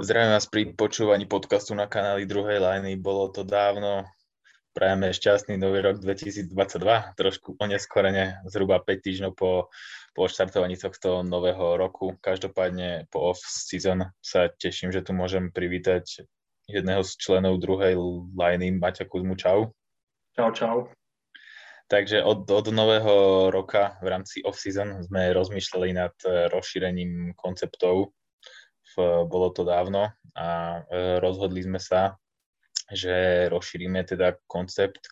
Zdravím vás pri počúvaní podcastu na kanáli druhej liny. Bolo to dávno. Prajeme šťastný nový rok 2022, trošku oneskorene, zhruba 5 týždňov po, po štartovaní tohto nového roku. Každopádne po off-season sa teším, že tu môžem privítať jedného z členov druhej liny, Maťa Kuzmu. Čau. Čau, čau. Takže od, od nového roka v rámci off-season sme rozmýšľali nad rozšírením konceptov bolo to dávno a e, rozhodli sme sa, že rozšírime teda koncept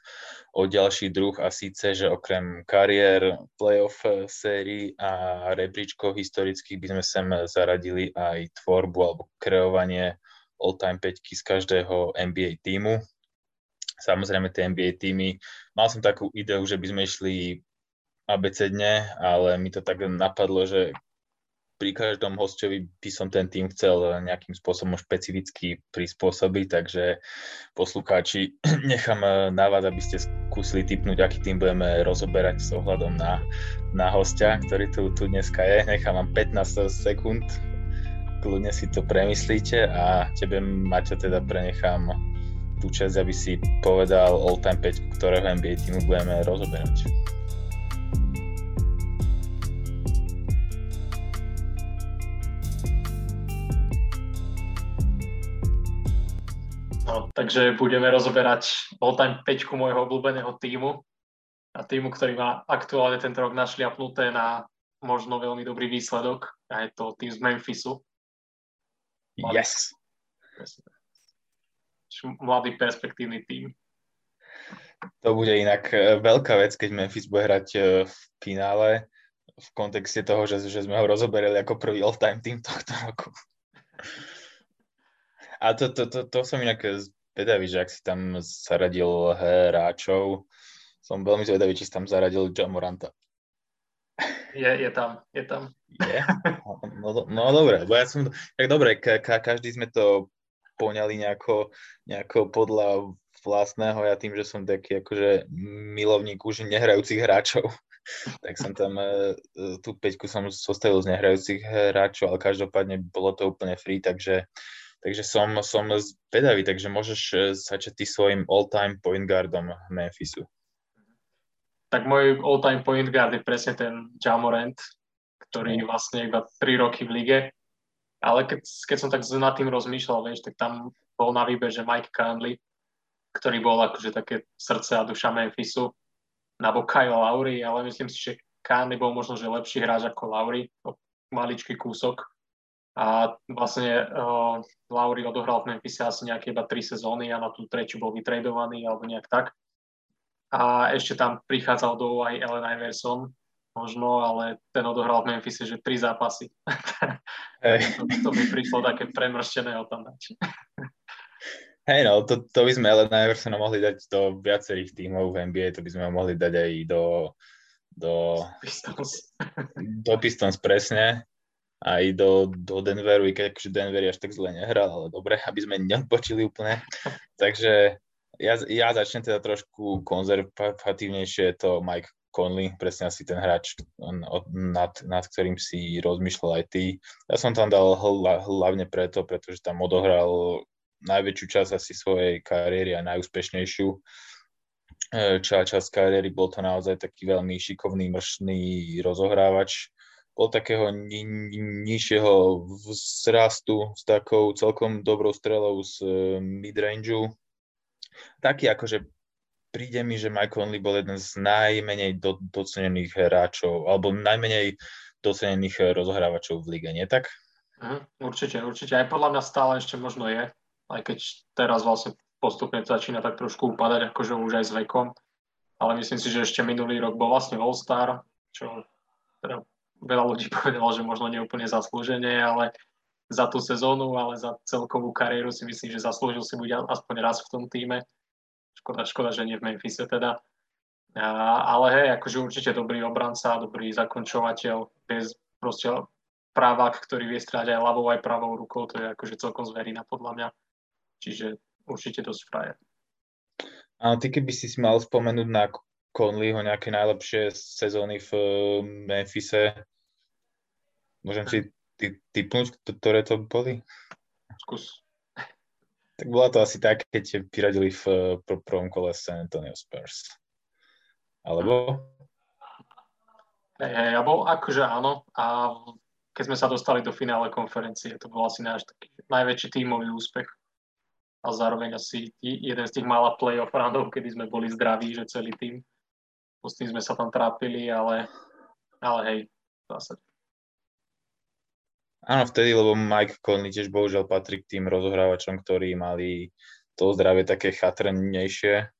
o ďalší druh a síce, že okrem kariér, playoff sérií a rebríčkov historických by sme sem zaradili aj tvorbu alebo kreovanie all-time peťky z každého NBA týmu. Samozrejme tie NBA týmy, mal som takú ideu, že by sme išli abecedne, ale mi to tak napadlo, že pri každom hostovi by som ten tým chcel nejakým spôsobom špecificky prispôsobiť, takže poslucháči, nechám eh, na vás, aby ste skúsili typnúť, aký tým budeme rozoberať s ohľadom na, na hostia, ktorý tu, tu dneska je. Nechám vám 15 sekúnd, kľudne si to premyslíte a tebe, Maťo, teda prenechám tú časť, aby si povedal all-time 5, ktorého NBA týmu budeme rozoberať. No, takže budeme rozoberať all-time 5 môjho obľúbeného týmu a týmu, ktorý má aktuálne tento rok našliapnuté na možno veľmi dobrý výsledok a je to tým z Memphisu. Mladý, yes. Mladý perspektívny tým. To bude inak e, veľká vec, keď Memphis bude hrať e, v finále v kontexte toho, že, že sme ho rozoberali ako prvý all-time tým tohto roku. A to, to, to, to som inak zvedavý, že ak si tam zaradil hráčov, som veľmi zvedavý, či si tam zaradil John Moranta. Je, je tam, je tam. Je? No, no dobre, bo ja som, tak dobre, ka, ka, každý sme to poňali nejako, nejako podľa vlastného, ja tým, že som taký akože milovník už nehrajúcich hráčov, tak som tam e, tú peťku som zostavil z nehrajúcich hráčov, ale každopádne bolo to úplne free, takže Takže som, som zvedavý, takže môžeš začať ty svojim all-time point guardom Memphisu. Tak môj all-time point guard je presne ten Jamorant, ktorý no. vlastne iba 3 roky v lige. Ale keď, keď som tak nad tým rozmýšľal, vieš, tak tam bol na výber, že Mike Conley, ktorý bol akože také srdce a duša Memphisu, nabo Kyle Lowry, ale myslím si, že Conley bol možno, že lepší hráč ako Lowry, maličký kúsok a vlastne uh, Lauri odohral v Memphise asi nejaké iba tri sezóny a na tú tretiu bol vytredovaný alebo nejak tak. A ešte tam prichádzal do aj Ellen Iverson, možno, ale ten odohral v Memphise, že tri zápasy. Hey. to, to by prišlo také premrštené o tam. Hej, no, to, to by sme Ellen Iversona mohli dať do viacerých tímov v NBA, to by sme mohli dať aj do, do Pistons. do Pistons presne aj do, do Denveru, i keď akože Denver až tak zle nehral, ale dobre, aby sme neodpočili úplne. Takže ja, ja začnem teda trošku konzervatívnejšie, je to Mike Conley, presne asi ten hráč, nad, nad ktorým si rozmýšľal aj ty. Ja som tam dal hla, hlavne preto, pretože tam odohral najväčšiu časť asi svojej kariéry a najúspešnejšiu e, časť čas kariéry. Bol to naozaj taký veľmi šikovný, mršný rozohrávač, bol takého ni- ni- nižšieho vzrastu s takou celkom dobrou strelou z e, midrangeu. Taký akože príde mi, že Mike Conley bol jeden z najmenej do, docenených hráčov, alebo najmenej docenených rozhrávačov v lige, nie tak? Mm, určite, určite. Aj podľa mňa stále ešte možno je, aj keď teraz vlastne postupne začína tak trošku upadať, akože už aj s vekom. Ale myslím si, že ešte minulý rok bol vlastne All-Star, čo teda veľa ľudí povedalo, že možno neúplne zaslúženie, ale za tú sezónu, ale za celkovú kariéru si myslím, že zaslúžil si buď aspoň raz v tom týme. Škoda, škoda, že nie v Memphise teda. A, ale hej, akože určite dobrý obranca, dobrý zakončovateľ, bez proste právak, ktorý vie stráť aj ľavou, aj pravou rukou, to je akože celkom zverina podľa mňa. Čiže určite dosť frajer. A ty keby si mal spomenúť na Conleyho nejaké najlepšie sezóny v eh, Memphise. Môžem si ty, typnúť, ktoré to boli? skús. Tak bola to asi tak, keď vyradili v pr- prvom kole San Antonio Spurs. Alebo? Hej, hej, alebo akože áno. A keď sme sa dostali do finále konferencie, to bol asi náš taký najväčší tímový úspech. A zároveň asi jeden z tých mála playoff roundov, kedy sme boli zdraví, že celý tým. S tým sme sa tam trápili, ale, ale hej, zase Áno, vtedy, lebo Mike Conley tiež bohužiaľ patrí k tým rozohrávačom, ktorí mali to zdravie také chatrnejšie.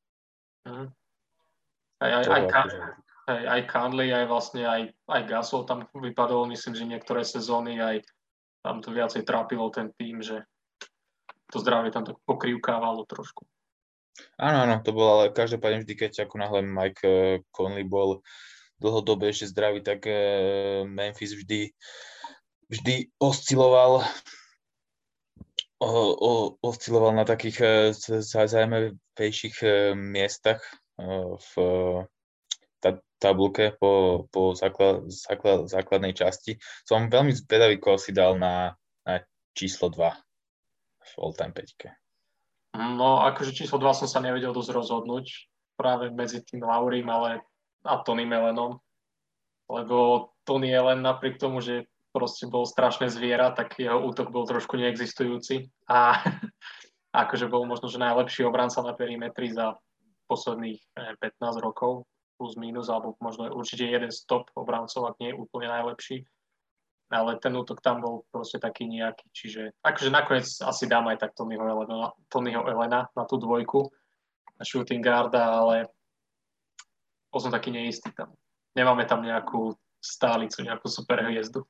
Mm. Aj, aj, aj, akože... aj, aj Conley, aj vlastne aj, aj Gasol tam vypadol, myslím, že niektoré sezóny aj tam to viacej trápilo ten tým, že to zdravie tam tak pokrývkávalo trošku. Áno, áno, to bolo, ale každopádne vždy, keď ako náhle Mike eh, Conley bol dlhodobé ešte zdravý, tak eh, Memphis vždy vždy osciloval o, o, osciloval na takých e, zaujímavejších miestach v tabulke po, po základ, základ, základnej časti. Som veľmi zvedavý, koho si dal na, na číslo 2 v all-time 5. No, akože číslo 2 som sa nevedel dosť rozhodnúť práve medzi tým Laurim, ale a Tony Melenom, lebo Tony Ellen napriek tomu, že proste bol strašné zviera, tak jeho útok bol trošku neexistujúci a akože bol možno, že najlepší obranca na perimetri za posledných 15 rokov plus minus, alebo možno určite jeden z top obrancov, ak nie je úplne najlepší. Ale ten útok tam bol proste taký nejaký, čiže akože nakoniec asi dám aj tak Tonyho Elena, Tonyho Elena na tú dvojku, na shooting guarda, ale bol som taký neistý tam. Nemáme tam nejakú stálicu, nejakú superhviezdu.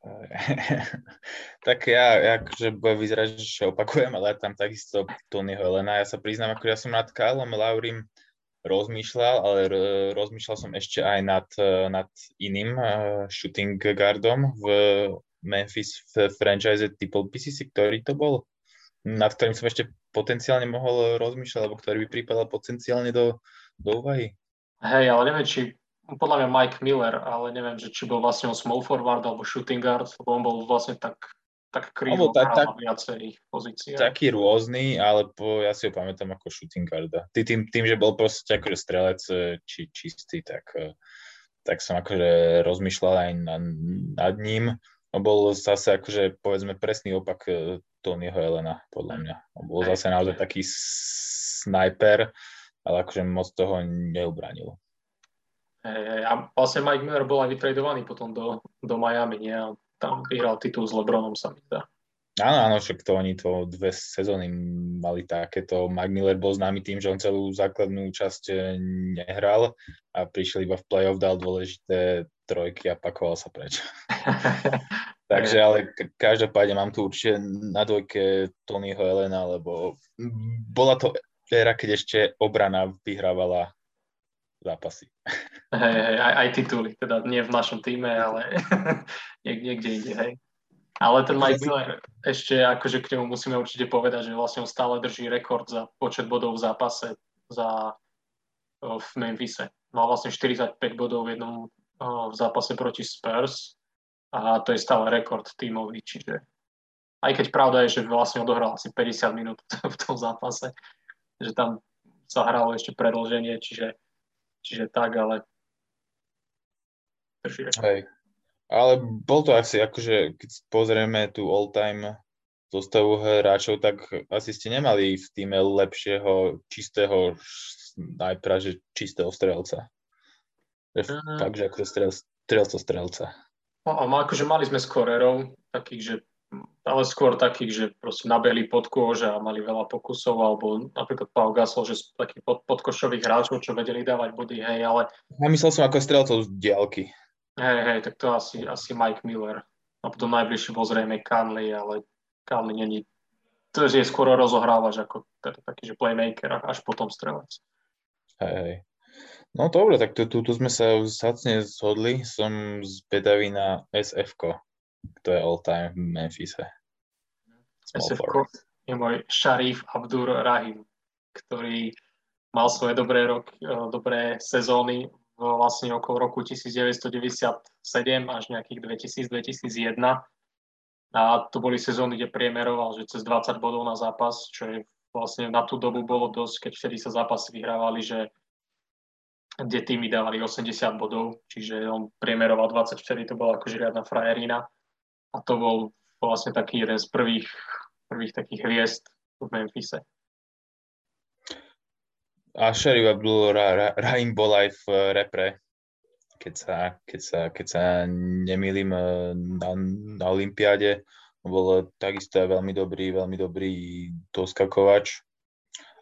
tak ja, akože bude vyzerať, že opakujem, ale tam takisto Tonyho Helena. Ja sa priznám, ako ja som nad Kylom Laurim rozmýšľal, ale rozmýšľal som ešte aj nad, nad iným uh, shooting guardom v Memphis v franchise Triple PCC, ktorý to bol, nad ktorým som ešte potenciálne mohol rozmýšľať, alebo ktorý by pripadal potenciálne do, do úvahy. Hej, ale neviem, či podľa mňa Mike Miller, ale neviem, že či bol vlastne on small forward alebo shooting guard, lebo on bol vlastne tak, tak krivo tak, tak, viacerých pozíciách. Taký rôzny, ale po, ja si ho pamätám ako shooting guarda. Ty tým, tým, že bol proste akože strelec e, či čistý, tak, e, tak som akože rozmýšľal aj nad, nad ním. On bol zase akože povedzme presný opak e, Tonyho Elena, podľa mňa. On bol zase naozaj taký sniper, ale akože moc toho neubranil. Hey, a vlastne Mike Miller bol aj vytredovaný potom do, do Miami, nie? Tam vyhral titul s Lebronom, sa mi zdá. Áno, áno, však to oni to dve sezóny mali takéto. Mike Miller bol známy tým, že on celú základnú časť eh, nehral a prišiel iba v play-off, dal dôležité trojky a pakoval sa preč. Takže ale každopádne mám tu určite na dvojke Tonyho Elena, lebo bola to éra, keď ešte obrana vyhrávala zápasy. Hej, hej, aj, aj tituly, teda nie v našom týme, ale niek- niekde ide, hej. Ale ten Mike Miller, ešte akože k nemu musíme určite povedať, že vlastne on stále drží rekord za počet bodov v zápase za, v Memphise. Mal vlastne 45 bodov v jednom v zápase proti Spurs a to je stále rekord tímový, čiže aj keď pravda je, že vlastne odohral asi 50 minút v tom zápase, že tam sa hralo ešte predlženie, čiže, čiže tak, ale Hej. Ale bol to asi akože, keď pozrieme tú all-time zostavu hráčov, tak asi ste nemali v týme lepšieho, čistého, najprv, že čistého strelca. Mm. Tak, že ako strel, strelca strelca. No, a akože mali sme skorerov, takých, že ale skôr takých, že proste nabeli pod kôž a mali veľa pokusov, alebo napríklad Pau Gasol, že takých pod, podkošových hráčov, čo vedeli dávať body, hej, ale... Ja myslel som ako strelcov z diálky. Hej, hej, tak to asi, asi Mike Miller. A potom najbližšie bol zrejme Conley, ale Conley není... To je skôr rozohrávač ako taký, že playmaker, až potom strelec. Hej, hej. No dobre, tak tu, tu, tu sme sa zacne zhodli. Som zvedavý na SF, kto je all-time v Memphise. SF je môj Sharif Abdur Rahim, ktorý mal svoje dobré rok, eh, dobré sezóny vlastne okolo roku 1997 až nejakých 2000-2001. A to boli sezóny, kde priemeroval, že cez 20 bodov na zápas, čo je vlastne na tú dobu bolo dosť, keď vtedy sa zápasy vyhrávali, že kde týmy dávali 80 bodov, čiže on priemeroval 20, vtedy to bola akože riadna frajerina. A to bol vlastne taký jeden z prvých, prvých takých hviezd v Memphise. A Sherry Abdul Rahim bol aj v repre, keď sa, keď sa, keď sa nemýlim eh, na, na Olympiáde. Bol takisto veľmi dobrý, veľmi dobrý doskakovač.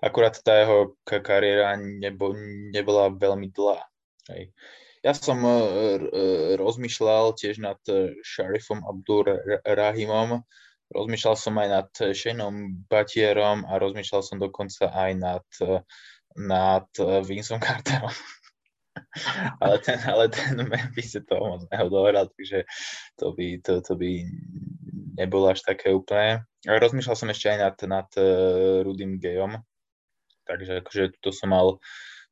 Akurát tá jeho kariéra nebo, nebola veľmi dlhá. Hej. Ja som rozmýšľal tiež nad Sharifom Abdur Rahimom, rozmýšľal som aj nad Shaneom Batierom a rozmýšľal som dokonca aj nad, nad Vincom Carterom. ale ten, ale ten Memphis to moc neodohral, takže to by, to, to by nebolo až také úplne. Rozmýšľal som ešte aj nad, nad uh, Rudym Gejom, takže akože tuto som mal,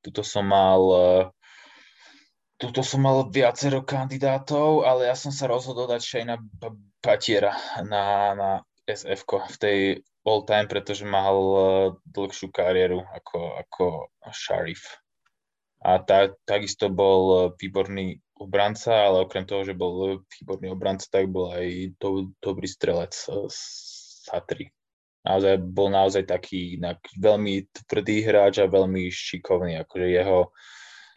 tuto som mal uh, Tuto som mal viacero kandidátov, ale ja som sa rozhodol dať Shayna Patiera na, na SF v tej all-time, pretože mal e, dlhšiu kariéru ako, ako Sharif. A tá, takisto bol e, výborný obranca, ale okrem toho, že bol výborný obranca, tak bol aj do, dobrý strelec z Satry. Naozaj, bol naozaj taký inak, veľmi tvrdý hráč a veľmi šikovný. Akože jeho,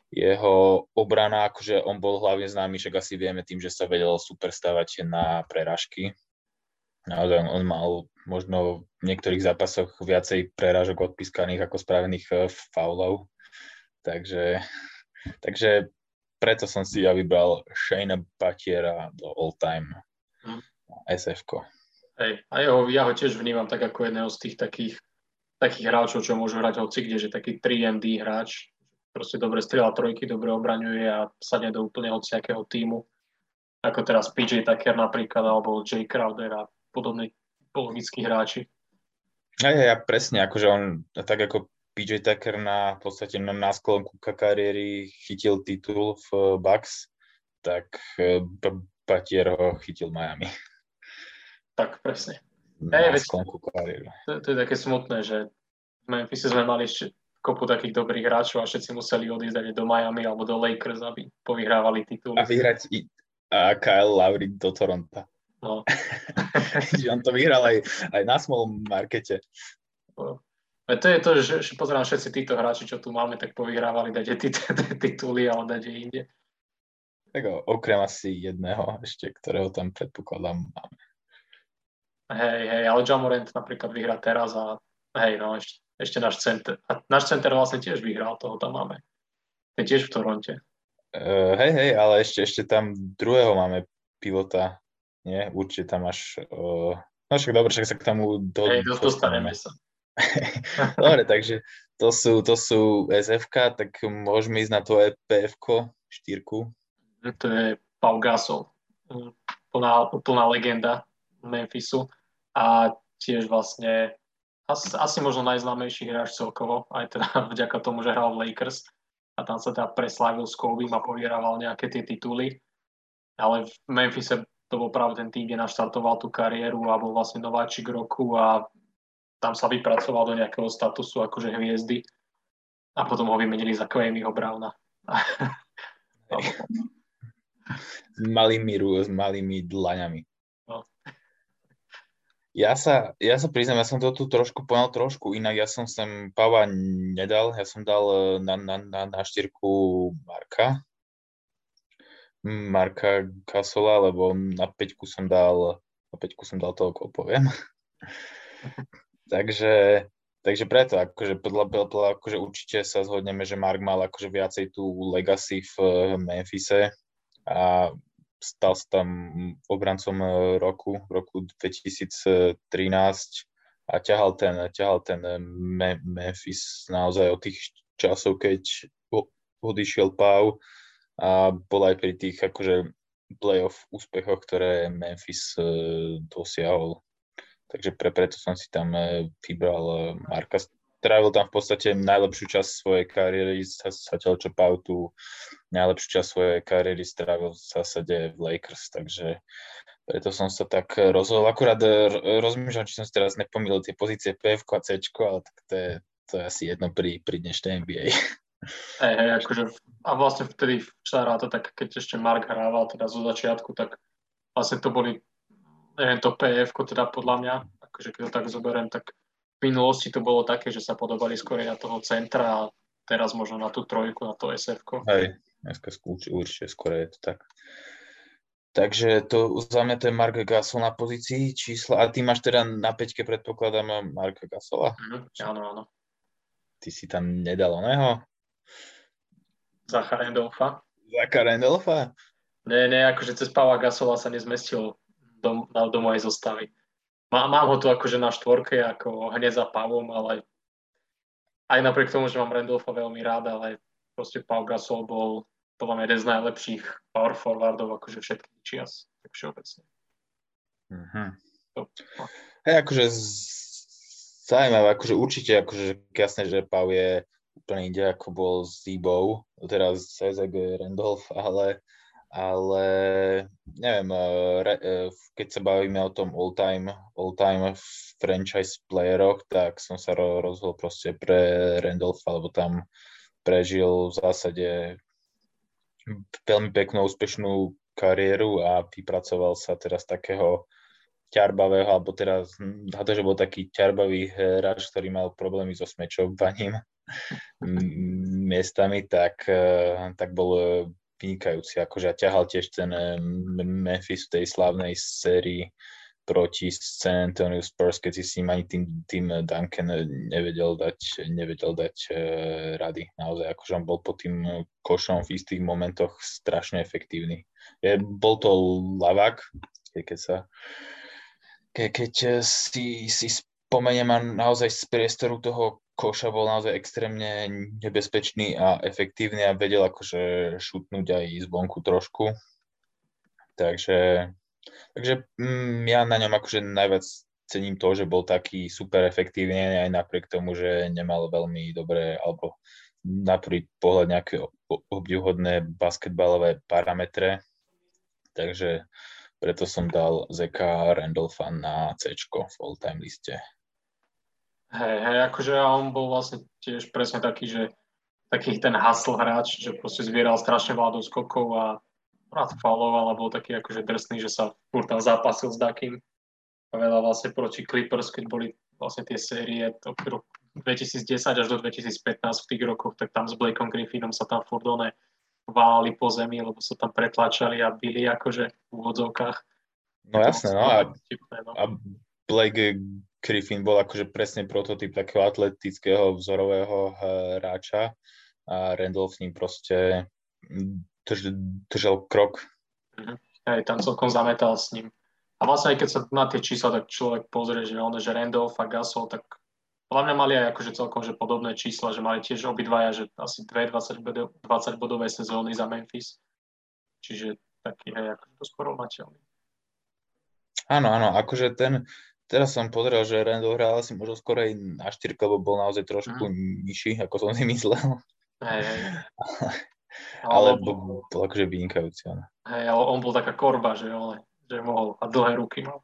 jeho obrana, akože on bol hlavne známy, však asi vieme tým, že sa vedel super stavať na preražky. Naozaj on mal možno v niektorých zápasoch viacej prerážok odpískaných ako spravených eh, faulov. Takže, takže preto som si ja vybral Shane Batiera do all-time hm. sf Hej, a jeho, ja ho tiež vnímam tak ako jedného z tých takých, takých hráčov, čo môžu hrať hoci kde, že taký 3MD hráč, proste dobre strieľa trojky, dobre obraňuje a sadne do úplne hociakého týmu. Ako teraz PJ Tucker napríklad, alebo Jay Crowder a podobní logickí hráči. Ja, ja, ja, presne, akože on, tak ako PJ Tucker na v podstate na, na sklonku kariéry chytil titul v Bucks, tak Batier ho chytil Miami. Tak, presne. Na hey, sklonku kariéry. To, to, je také smutné, že v Memphis sme mali ešte kopu takých dobrých hráčov a všetci museli odísť do Miami alebo do Lakers, aby povyhrávali titul. A vyhrať i, a Kyle Lowry do Toronto. No. on to vyhral aj, aj na small markete. No. To je to, že, že pozerám všetci títo hráči, čo tu máme, tak povyhrávali dať tituly, ale dať inde. Tak okrem asi jedného ešte, ktorého tam predpokladám máme. Hej, hej, ale Jamorant napríklad vyhrá teraz a hej, no ešte ešte náš center. A náš center vlastne tiež vyhral, toho tam máme. Je tiež v Toronte. Uh, hej, hej, ale ešte, ešte tam druhého máme pivota. Nie, určite tam máš... Uh, no však dobre, však sa k tomu do, hej, dostaneme sa. dobre, takže to sú, to sú SFK, tak môžeme ísť na to EPF-ko, štyrku. To je Pau Gasol, plná, plná legenda Memphisu a tiež vlastne asi, asi možno najznámejší hráč celkovo, aj teda vďaka tomu, že hral v Lakers a tam sa teda preslávil s Kobe a povierával nejaké tie tituly. Ale v Memphise to bol práve ten tým, kde naštartoval tú kariéru a bol vlastne nováčik roku a tam sa vypracoval do nejakého statusu akože hviezdy a potom ho vymenili za Kwamiho Browna. s malými, s malými dlaňami. Ja sa, ja sa priznám, ja som to tu trošku poňal trošku inak. Ja som sem Pava nedal, ja som dal e, na, na, na, na štyrku Marka. Marka Kasola, lebo na peťku som dal, na peťku som dal toho, koho poviem. takže, takže preto, akože, podľa, podľa, akože určite sa zhodneme, že Mark mal akože viacej tú legacy v Memphise a stal sa tam obrancom roku, v roku 2013 a ťahal ten, ťahal ten Memphis naozaj od tých časov, keď odišiel Pau a bol aj pri tých akože playoff úspechoch, ktoré Memphis e, dosiahol. Takže pre, preto som si tam e, vybral Marka trávil tam v podstate najlepšiu časť svojej kariéry, zatiaľ čo Pau tú najlepšiu časť svojej kariéry strávil v zásade v Lakers, takže preto som sa tak rozhodol. Akurát e, rozmýšľam, či som si teraz nepomýlil tie pozície PF a C, ale tak to je, to je asi jedno pri, pri dnešnej NBA. Hej, hej, akože, a vlastne vtedy včera to tak, keď ešte Mark hrával teda zo začiatku, tak vlastne to boli, neviem, to PF, teda podľa mňa, akože keď to tak zoberiem, tak v minulosti to bolo také, že sa podobali skôr na toho centra a teraz možno na tú trojku, na to SF. Hej, dneska určite skôr je to tak. Takže to za mňa to je Mark Gasol na pozícii čísla. A ty máš teda na peťke, predpokladám, Marka Gasola? Mm, áno, áno. Ty si tam nedal oného? Zacha Randolfa. Zacha Randolfa? Nie, nie, akože cez Pavla Gasola sa nezmestil do, do, mojej zostavy. Má, mám ho tu akože na štvorke, ako hneď za Pavlom, ale aj napriek tomu, že mám Randolfa veľmi rád, ale proste Paul Gasol bol podľa mňa jeden z najlepších power forwardov akože všetkých čias, tak všeobecne. Mm-hmm. Hej, akože zaujímavé, akože určite, akože jasné, že Pau je úplne inde, ako bol s Zibou, teraz Zezek Randolph, ale, ale neviem, eh, re, eh, keď sa bavíme o tom all-time, all-time franchise playeroch, tak som sa rozhodol proste pre Randolpha, lebo tam prežil v zásade veľmi peknú, úspešnú kariéru a vypracoval sa teraz takého ťarbavého, alebo teraz na to, že bol taký ťarbavý hráč, ktorý mal problémy so smečovaním miestami, tak, e, tak bol vynikajúci. Akože ťahal tiež ten e, Memphis v tej slávnej sérii proti San Antonio Spurs, keď si s ním ani tým, tým Duncan nevedel dať, nevedel dať uh, rady. Naozaj, akože on bol pod tým košom v istých momentoch strašne efektívny. Je, bol to lavák, keď sa ke, keď si, si spomeniem naozaj z priestoru toho koša bol naozaj extrémne nebezpečný a efektívny a vedel akože šutnúť aj zvonku trošku. Takže Takže mm, ja na ňom akože najviac cením to, že bol taký super efektívny aj napriek tomu, že nemal veľmi dobré alebo na prvý pohľad nejaké obdivhodné basketbalové parametre. Takže preto som dal Zeka Randolpha na C v all-time liste. Hej, hej, akože on bol vlastne tiež presne taký, že taký ten hustle hráč, že proste zbieral strašne veľa skokov a rád fauloval a bol taký akože drsný, že sa furt tam zápasil s Dakým. A veľa vlastne proti Clippers, keď boli vlastne tie série od roku 2010 až do 2015 v tých rokoch, tak tam s Blakeom Griffinom sa tam furt one válali po zemi, lebo sa tam pretlačali a byli akože v úvodzovkách. No jasné, no a, no. a Blake Griffin bol akože presne prototyp takého atletického vzorového hráča a Randolph ním proste drž, držal krok. Mhm. Aj tam celkom zametal s ním. A vlastne aj keď sa na tie čísla tak človek pozrie, že on, že Randolph a Gasol, tak podľa mňa mali aj akože celkom že podobné čísla, že mali tiež obidvaja, že asi dve 20, 20 bodové sezóny za Memphis. Čiže taký, hej, akože to skoro rovnateľný. Áno, áno, akože ten, teraz som pozrel, že Randall hral asi možno skoro aj na 4, lebo bol naozaj trošku mm. nižší, ako som si myslel. Hej, hej. ale bol, bol akože vynikajúci. Áno. Hej, ale on bol taká korba, že, ale, že mohol a dlhé ruky mal.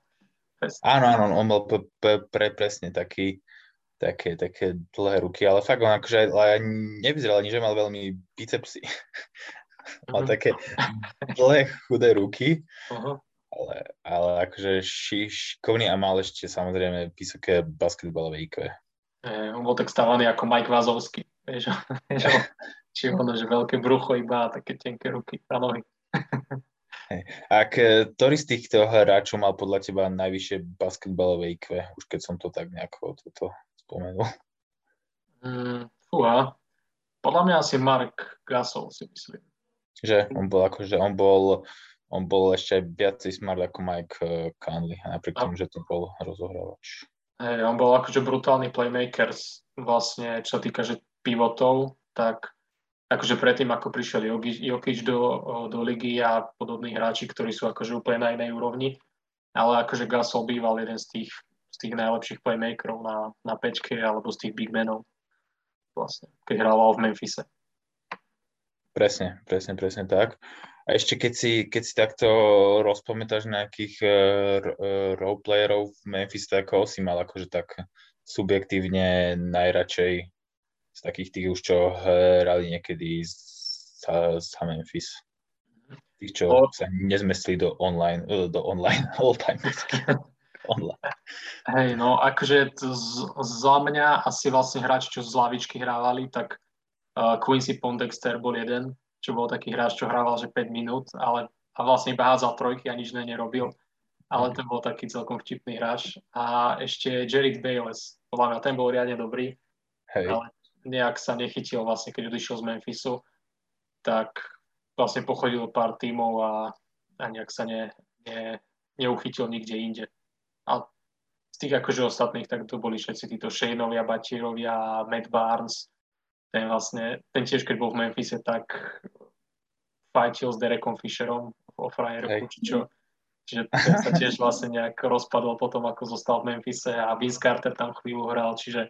Áno, áno, on bol pre, pre, pre presne taký, také, také dlhé ruky, ale fakt on akože aj nevyzeral ani, že mal veľmi bicepsy. mal mm-hmm. také dlhé, chudé ruky, uh-huh. Ale, ale akože šikovný a mal ešte samozrejme vysoké basketbalové IQ. Eh, on bol tak stávaný ako Mike Vazovský, vieš, či ono, že veľké brucho iba a také tenké ruky a nohy. Ak, ktorý z týchto hráčov mal podľa teba najvyššie basketbalové IQ, už keď som to tak nejako toto spomenul? Mm, fúha. Podľa mňa asi Mark Gasol si myslím. Že on bol akože, on bol, on bol ešte viacej smart ako Mike eh, Conley, napriek tomu, že to bol rozohrávač. Hey, on bol akože brutálny playmaker vlastne, čo sa týka že pivotov, tak akože predtým, ako prišiel Jokic do, do ligy a podobní hráči, ktorí sú akože úplne na inej úrovni, ale akože Gasol býval jeden z tých, z tých najlepších playmakerov na, na pečke alebo z tých big menov vlastne, keď hrával v Memphise. Presne, presne, presne tak. A ešte keď si, keď si takto rozpamätáš nejakých uh, roleplayerov v Memphis, tak koho si mal akože tak subjektívne najradšej z takých tých už, čo hrali niekedy za, za Memphis? Tých, čo o... sa nezmestli do online, do online all-time online. Hej, no akože z, za mňa asi vlastne hráči, čo z lavičky hrávali, tak uh, Quincy Pondexter bol jeden, čo bol taký hráč, čo hrával že 5 minút, ale a vlastne iba hádzal trojky a nič ne nerobil. Ale ten bol taký celkom vtipný hráč. A ešte Jared Bayless, podľa mňa ten bol riadne dobrý, Hej. ale nejak sa nechytil vlastne, keď odišiel z Memphisu, tak vlastne pochodil pár tímov a, a nejak sa ne, ne, neuchytil nikde inde. A z tých akože ostatných, tak to boli všetci títo Shaneovia, Batírovia, Matt Barnes, ten vlastne, ten tiež keď bol v Memphise, tak fajčil s Derekom Fisherom o frajeroku, či čo. Čiže ten sa tiež vlastne nejak rozpadol potom, ako zostal v Memphise a Vince Carter tam chvíľu hral, čiže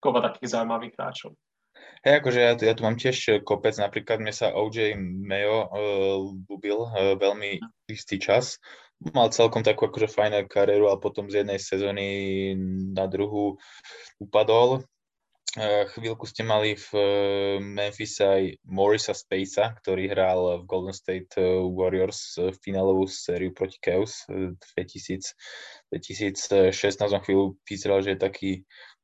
kopa takých zaujímavých hráčov. Hej, akože ja, ja tu mám tiež kopec, napríklad mne sa OJ Mayo uh, ľúbil uh, veľmi istý čas. Mal celkom takú akože fajnú kariéru, ale potom z jednej sezóny na druhú upadol. Eh, chvíľku ste mali v eh, Memphis aj Morisa Spacea, ktorý hral v Golden State eh, Warriors finálovú sériu proti Chaos 2000, 2016. On chvíľu vyzeral, že je taký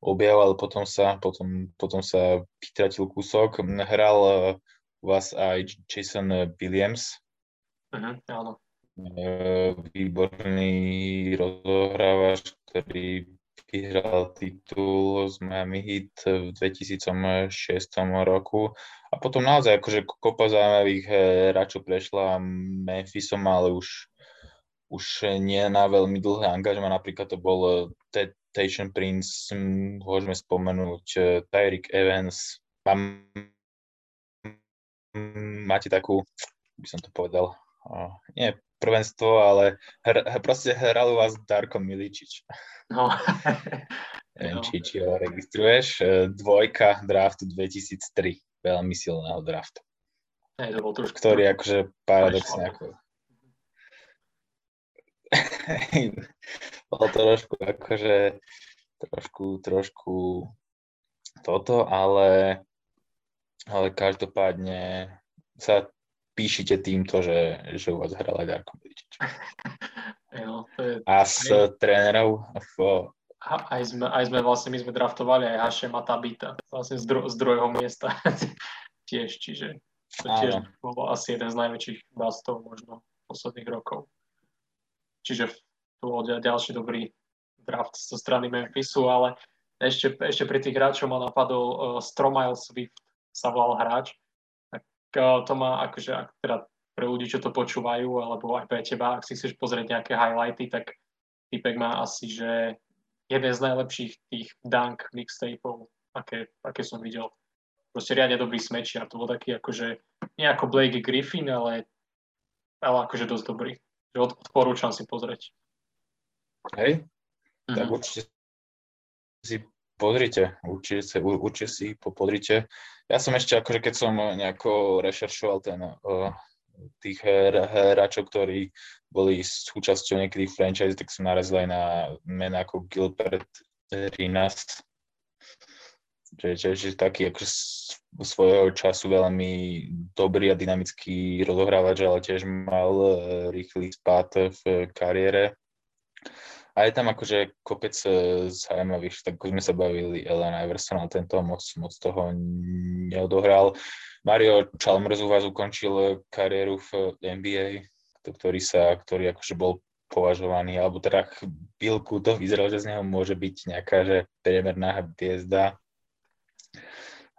objav, ale potom sa, potom, potom sa vytratil kúsok. Hral vás aj Jason Williams. Uh-huh, áno. Výborný rozohrávač, ktorý vyhral titul z Miami Heat v 2006 roku. A potom naozaj akože kopa zaujímavých eh, hráčov prešla. Memphisom, ale už, už nie na veľmi dlhé angažma, napríklad to bol eh, Tation Prince, môžeme spomenúť eh, Tyreek Evans, Mám, máte takú, by som to povedal, nie prvenstvo, ale hr, proste hral u vás Darko Miličič. No. Neviem, no. či, či ho registruješ. E, dvojka draftu 2003. Veľmi silného draftu. Hej, to bol trošku... Ktorý akože paradoxne ako... bol trošku akože trošku, trošku toto, ale, ale každopádne sa píšite týmto, že, že u vás hral aj Darko Miličič. Jo, to je... A s aj, trénerov v... aj, sme, aj sme vlastne, my sme draftovali aj Hašema Tabita, vlastne z, dru, z druhého miesta tiež, čiže to tiež Áno. bolo asi jeden z najväčších bastov možno posledných rokov. Čiže to bol ďalší dobrý draft zo strany Memphisu, ale ešte, ešte pri tých hráčov ma napadol uh, Stromail Swift sa volal hráč, to má akože, ak teda pre ľudí, čo to počúvajú, alebo aj pre teba, ak si chceš pozrieť nejaké highlighty, tak typek má asi, že jeden z najlepších tých dunk mixtapeov, aké, aké som videl. Proste riadne dobrý a To bol taký akože, nie ako Blake Griffin, ale, ale akože dosť dobrý. Odporúčam si pozrieť. Hej, mm-hmm. tak určite si pozrite, určite, si, určite si popozrite. Ja som ešte, akože keď som nejako rešeršoval ten uh, tých hráčov, ktorí boli súčasťou niekedy franchise, tak som narazil aj na mená ako Gilbert Rinas, že, že, že taký ako svojho času veľmi dobrý a dynamický rozohrávač, ale tiež mal e, rýchly spát v kariére. A je tam akože kopec e, zaujímavých, tak sme sa bavili Ellen Iverson, ale tento moc, moc toho neodohral. Mario Chalmers u vás ukončil kariéru v NBA, ktorý sa, ktorý akože bol považovaný, alebo teda chvíľku to vyzeralo, že z neho môže byť nejaká že priemerná hviezda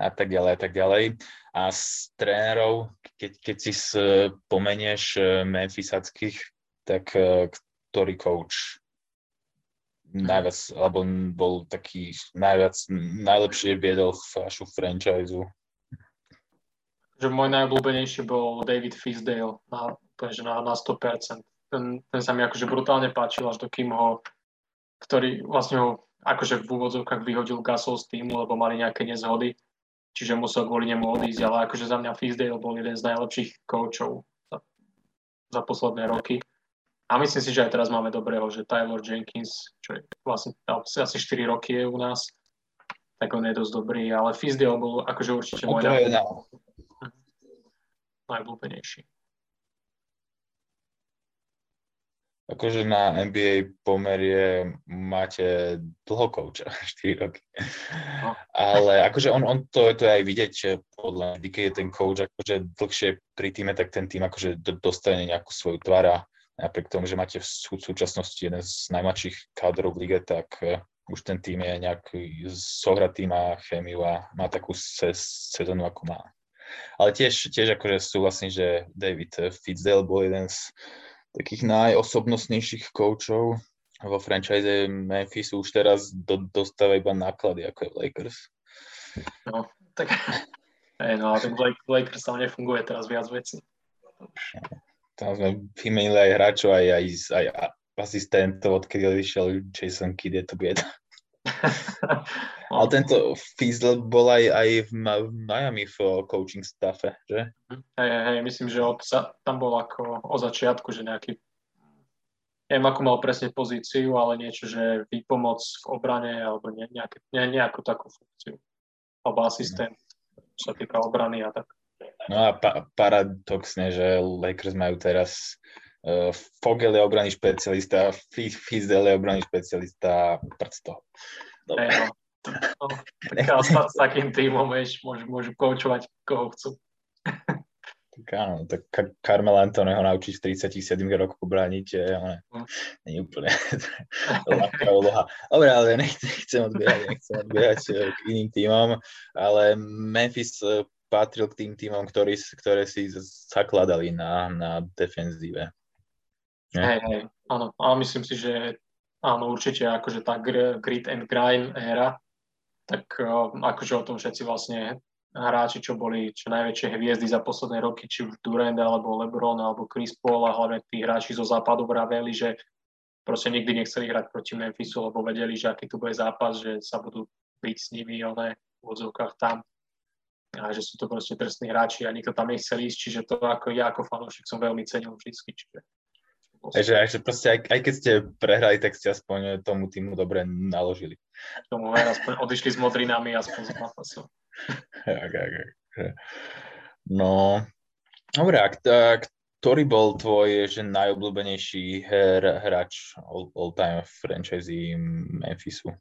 a tak ďalej a tak ďalej. A z trénerov, keď, keď si spomenieš Memphisackých, tak ktorý coach najviac, alebo bol taký najviac, najlepšie viedol vašu franchise že môj najobľúbenejší bol David Fisdale na, na, na 100%. Ten, ten sa mi akože brutálne páčil, až do kým ho, ktorý vlastne ho akože v úvodzovkách vyhodil Gasol z týmu, lebo mali nejaké nezhody, čiže musel kvôli nemu odísť, ale akože za mňa Fisdale bol jeden z najlepších koučov za za posledné roky. A myslím si, že aj teraz máme dobrého, že Tyler Jenkins, čo je vlastne asi 4 roky je u nás, tak on je dosť dobrý, ale Fizdale bol akože určite môj najblúbenejší. Akože na NBA pomerie máte dlho kouča, 4 roky. No. Ale akože on, on to, to je aj vidieť, že podľa mňa, keď je ten coach akože dlhšie pri týme, tak ten tým akože dostane nejakú svoju tvár a napriek tomu, že máte v súčasnosti jeden z najmladších kádrov v lige, tak uh, už ten tým je nejaký zohratý, má chémiu a má takú se, sezónu, ako má. Ale tiež, tiež akože súhlasím, že David Fitzdale bol jeden z takých najosobnostnejších koučov vo franchise Memphisu už teraz do, dostáva iba náklady, ako je Lakers. No, tak, hey, no, tak Lakers tam nefunguje teraz viac veci. Tam sme vymenili aj hráčov, aj, aj, aj asistentov, odkedy odišiel Jason Kidd, je to bieda. Ale tento Fizzle bol aj, aj v, Miami v coaching staffe, že? Hej, hej, myslím, že od, tam bol ako o začiatku, že nejaký neviem, ako mal presne pozíciu, ale niečo, že výpomoc v obrane alebo ne, nejaké, ne, nejakú takú funkciu. Alebo asistent, čo sa týka obrany a tak. No a pa- paradoxne, že Lakers majú teraz uh, Fogel je obranný špecialista, Fizdel je obranný špecialista, prd z toho. Dobre. Hey, no. No, tak s, takým týmom, vieš, môžu, môžu koučovať koho chcú. Tak áno, tak Carmel Antone ho naučiť v 37 rokoch brániť, je, ale no. nie úplne ľahká úloha. Dobre, ale nechcem odbiehať, nechcem odbiehať eh, k iným týmom, ale Memphis eh, patril k tým týmom, ktorí, ktoré si zakladali na, na defenzíve. Hej, hej, áno, ale myslím si, že áno, určite akože tá grit and grind éra, tak uh, akože o tom všetci vlastne hráči, čo boli čo najväčšie hviezdy za posledné roky, či už Durant, alebo LeBron, alebo Chris Paul a hlavne tí hráči zo západu vraveli, že proste nikdy nechceli hrať proti Memphisu, lebo vedeli, že aký tu bude zápas, že sa budú byť s nimi ale v odzovkách tam a že sú to proste trestní hráči a nikto tam nechcel ísť, čiže to ako ja ako fanúšik som veľmi cenil vždy, čiže Takže, takže proste aj, aj keď ste prehrali, tak ste aspoň tomu týmu dobre naložili. Tomu aj aspoň odišli s modrinami aspoň z zápasu. tak, tak, tak. No, dobre, a ktorý bol tvoj že najobľúbenejší her, hráč all, all time v franchise Memphisu?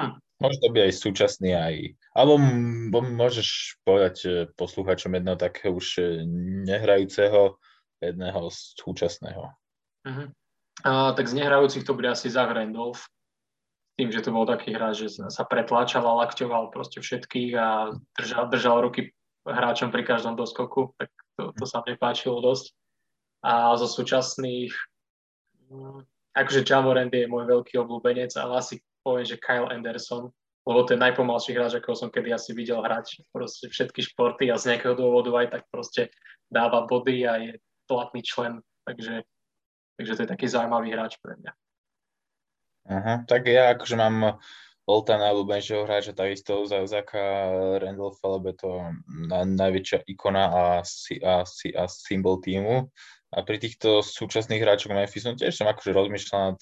Hm. Môže to byť aj súčasný, aj... Alebo môžeš povedať eh, posluchačom jedného takého už eh, nehrajúceho jedného súčasného. Uh-huh. A, tak z nehrajúcich to bude asi Zach Randolph. Tým, že to bol taký hráč, že sa pretláčal a lakťoval proste všetkých a držal, držal ruky hráčom pri každom doskoku, tak to, to sa mne páčilo dosť. A zo súčasných, mm, akože Jamorand je môj veľký obľúbenec, ale asi poviem, že Kyle Anderson, lebo to je najpomalší hráč, ako som kedy asi videl hrať. Proste všetky športy a z nejakého dôvodu aj tak proste dáva body a je platný člen, takže, takže to je taký zaujímavý hráč pre mňa. Uh-huh. Tak ja akože mám Volta najľúbenejšieho hráča, takisto za Zaka Randolpha, lebo je to na, najväčšia ikona a, si, a, a symbol týmu. A pri týchto súčasných hráčoch Memphisu tiež som akože rozmýšľal nad,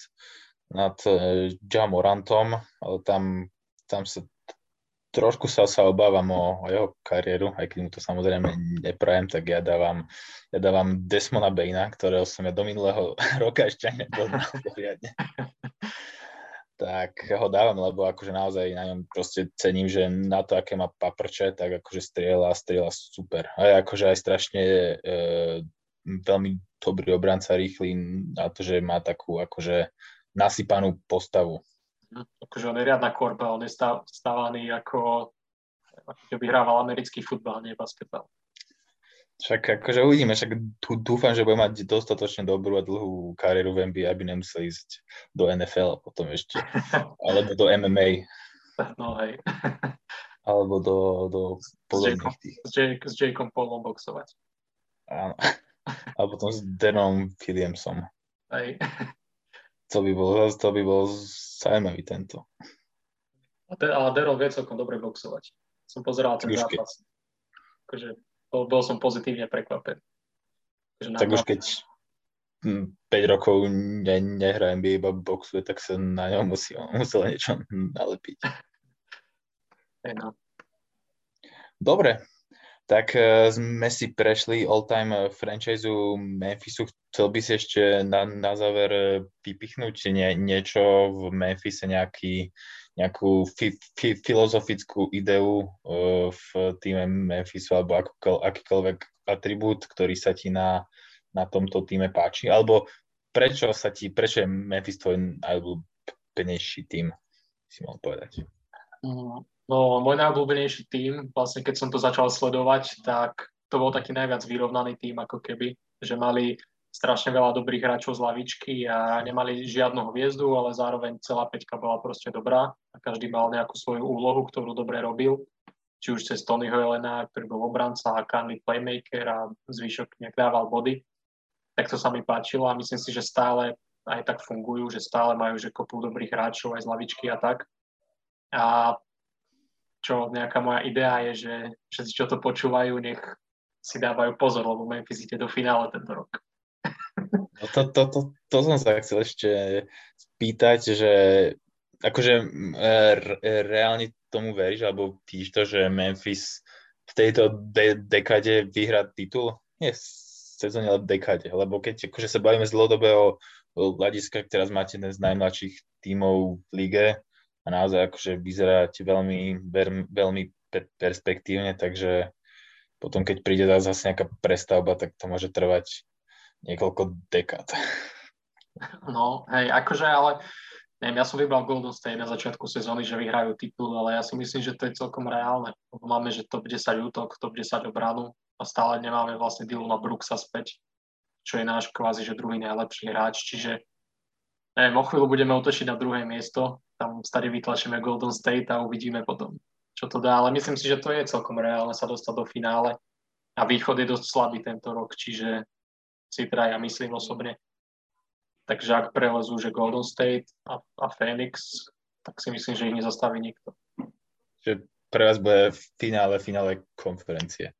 nad uh, Jamorantom, ale tam, tam sa trošku sa, sa obávam o, o jeho kariéru, aj keď mu to samozrejme neprajem, tak ja dávam, ja dávam Desmona Baina, ktorého som ja do minulého roka ešte nepoznal poriadne. tak ho dávam, lebo akože naozaj na ňom proste cením, že na to, aké má paprče, tak akože strieľa, strieľa super. A je akože aj strašne e, veľmi dobrý obranca, rýchly na to, že má takú akože nasypanú postavu akože on je riadna korba, on je stávaný ako, ako keby hrával americký futbal, nie basketbal. Však akože uvidíme, však dúfam, že bude mať dostatočne dobrú a dlhú kariéru v NBA, aby nemusel ísť do NFL a potom ešte, alebo do MMA. No hej. Alebo do, do podobných tých. S, Jake, s Jakeom Paulom boxovať. Áno. A potom s Denom Williamsom. Hej. To by bol, to by bol zaujímavý tento. Ale Daryl vie celkom dobre boxovať. Som pozeral ten zápas. Akože bol, bol som pozitívne prekvapený. tak už keď 5 rokov ne, nehrá NBA, iba boxuje, tak sa na ňom musí, musel niečo nalepiť. no. Dobre, tak uh, sme si prešli all-time franchise Memphisu. Chcel by si ešte na, na záver e, vypichnúť nie, niečo v Memphise, nejaký, nejakú fi, fi, filozofickú ideu uh, v týme Memphisu alebo akýkoľvek atribút, ktorý sa ti na, na tomto týme páči? Alebo prečo sa ti, prečo je Memphis tvoj najobľúbenejší tým, si mohol povedať? Mm, no, môj najobľúbenejší tým, vlastne keď som to začal sledovať, tak to bol taký najviac vyrovnaný tým, ako keby, že mali strašne veľa dobrých hráčov z lavičky a nemali žiadnu hviezdu, ale zároveň celá peťka bola proste dobrá a každý mal nejakú svoju úlohu, ktorú dobre robil či už cez Tonyho Helena, ktorý bol obranca a Kanli playmaker a zvyšok nejak dával body tak to sa mi páčilo a myslím si, že stále aj tak fungujú, že stále majú že kopu dobrých hráčov aj z lavičky a tak. A čo nejaká moja idea je, že všetci, čo to počúvajú, nech si dávajú pozor, lebo Memphis ide do finále tento rok. No to, to, to, to som sa chcel ešte spýtať, že akože re, reálne tomu veríš, alebo tíš to, že Memphis v tejto de- dekade vyhrá titul? Nie sezóne, ale v dekáde. Lebo keď akože sa bavíme z dlhodobého hľadiska, teraz máte jeden z najmladších tímov v lige a naozaj akože vyzeráte veľmi, veľmi perspektívne, takže potom keď príde zase nejaká prestavba, tak to môže trvať niekoľko dekád. No, hej, akože ale neviem, ja som vybral Golden State na začiatku sezóny, že vyhrajú titul, ale ja si myslím, že to je celkom reálne. Máme, že top 10 útok, top 10 obranu a stále nemáme vlastne Dylana Brooksa späť, čo je náš kvázi, že druhý najlepší hráč, čiže neviem, o chvíľu budeme otočiť na druhé miesto, tam stade vytlačíme Golden State a uvidíme potom, čo to dá, ale myslím si, že to je celkom reálne sa dostať do finále a východ je dosť slabý tento rok, čiže si teda ja myslím osobne. Takže ak prelezú, že Golden State a, a Phoenix, tak si myslím, že ich nezastaví nikto. Že pre vás bude v finále, finále konferencie.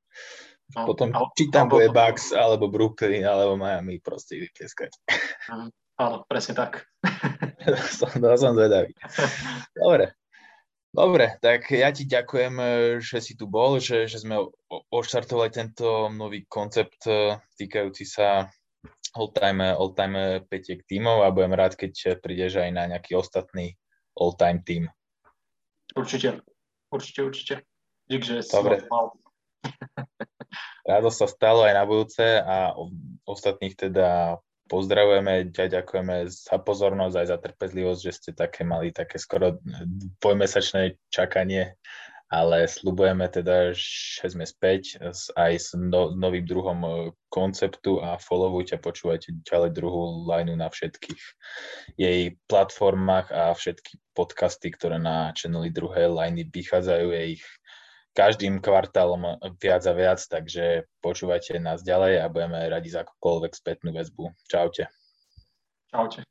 No, Potom, ale, či tam bude Bucks, alebo Brooklyn, alebo Miami, proste vyplieskať. Mhm, áno, presne tak. som, to som zvedavý. Dobre. Dobre, tak ja ti ďakujem, že si tu bol, že, že sme oštartovali tento nový koncept e, týkajúci sa all-time, all-time petiek tímov a budem rád, keď prídeš aj na nejaký ostatný all-time tým. Určite, určite, určite. Dík, že si Dobre. mal. Rádo sa stalo aj na budúce a ostatných teda pozdravujeme, ďakujeme za pozornosť aj za trpezlivosť, že ste také mali také skoro dvojmesačné čakanie, ale slubujeme teda, že sme späť aj s no, novým druhom e, konceptu a followujte a počúvajte ďalej druhú lineu na všetkých jej platformách a všetky podcasty, ktoré na channeli druhej liney vychádzajú, je ich každým kvartálom viac a viac, takže počúvajte nás ďalej a budeme radi za akúkoľvek spätnú väzbu. Čaute. Čaute.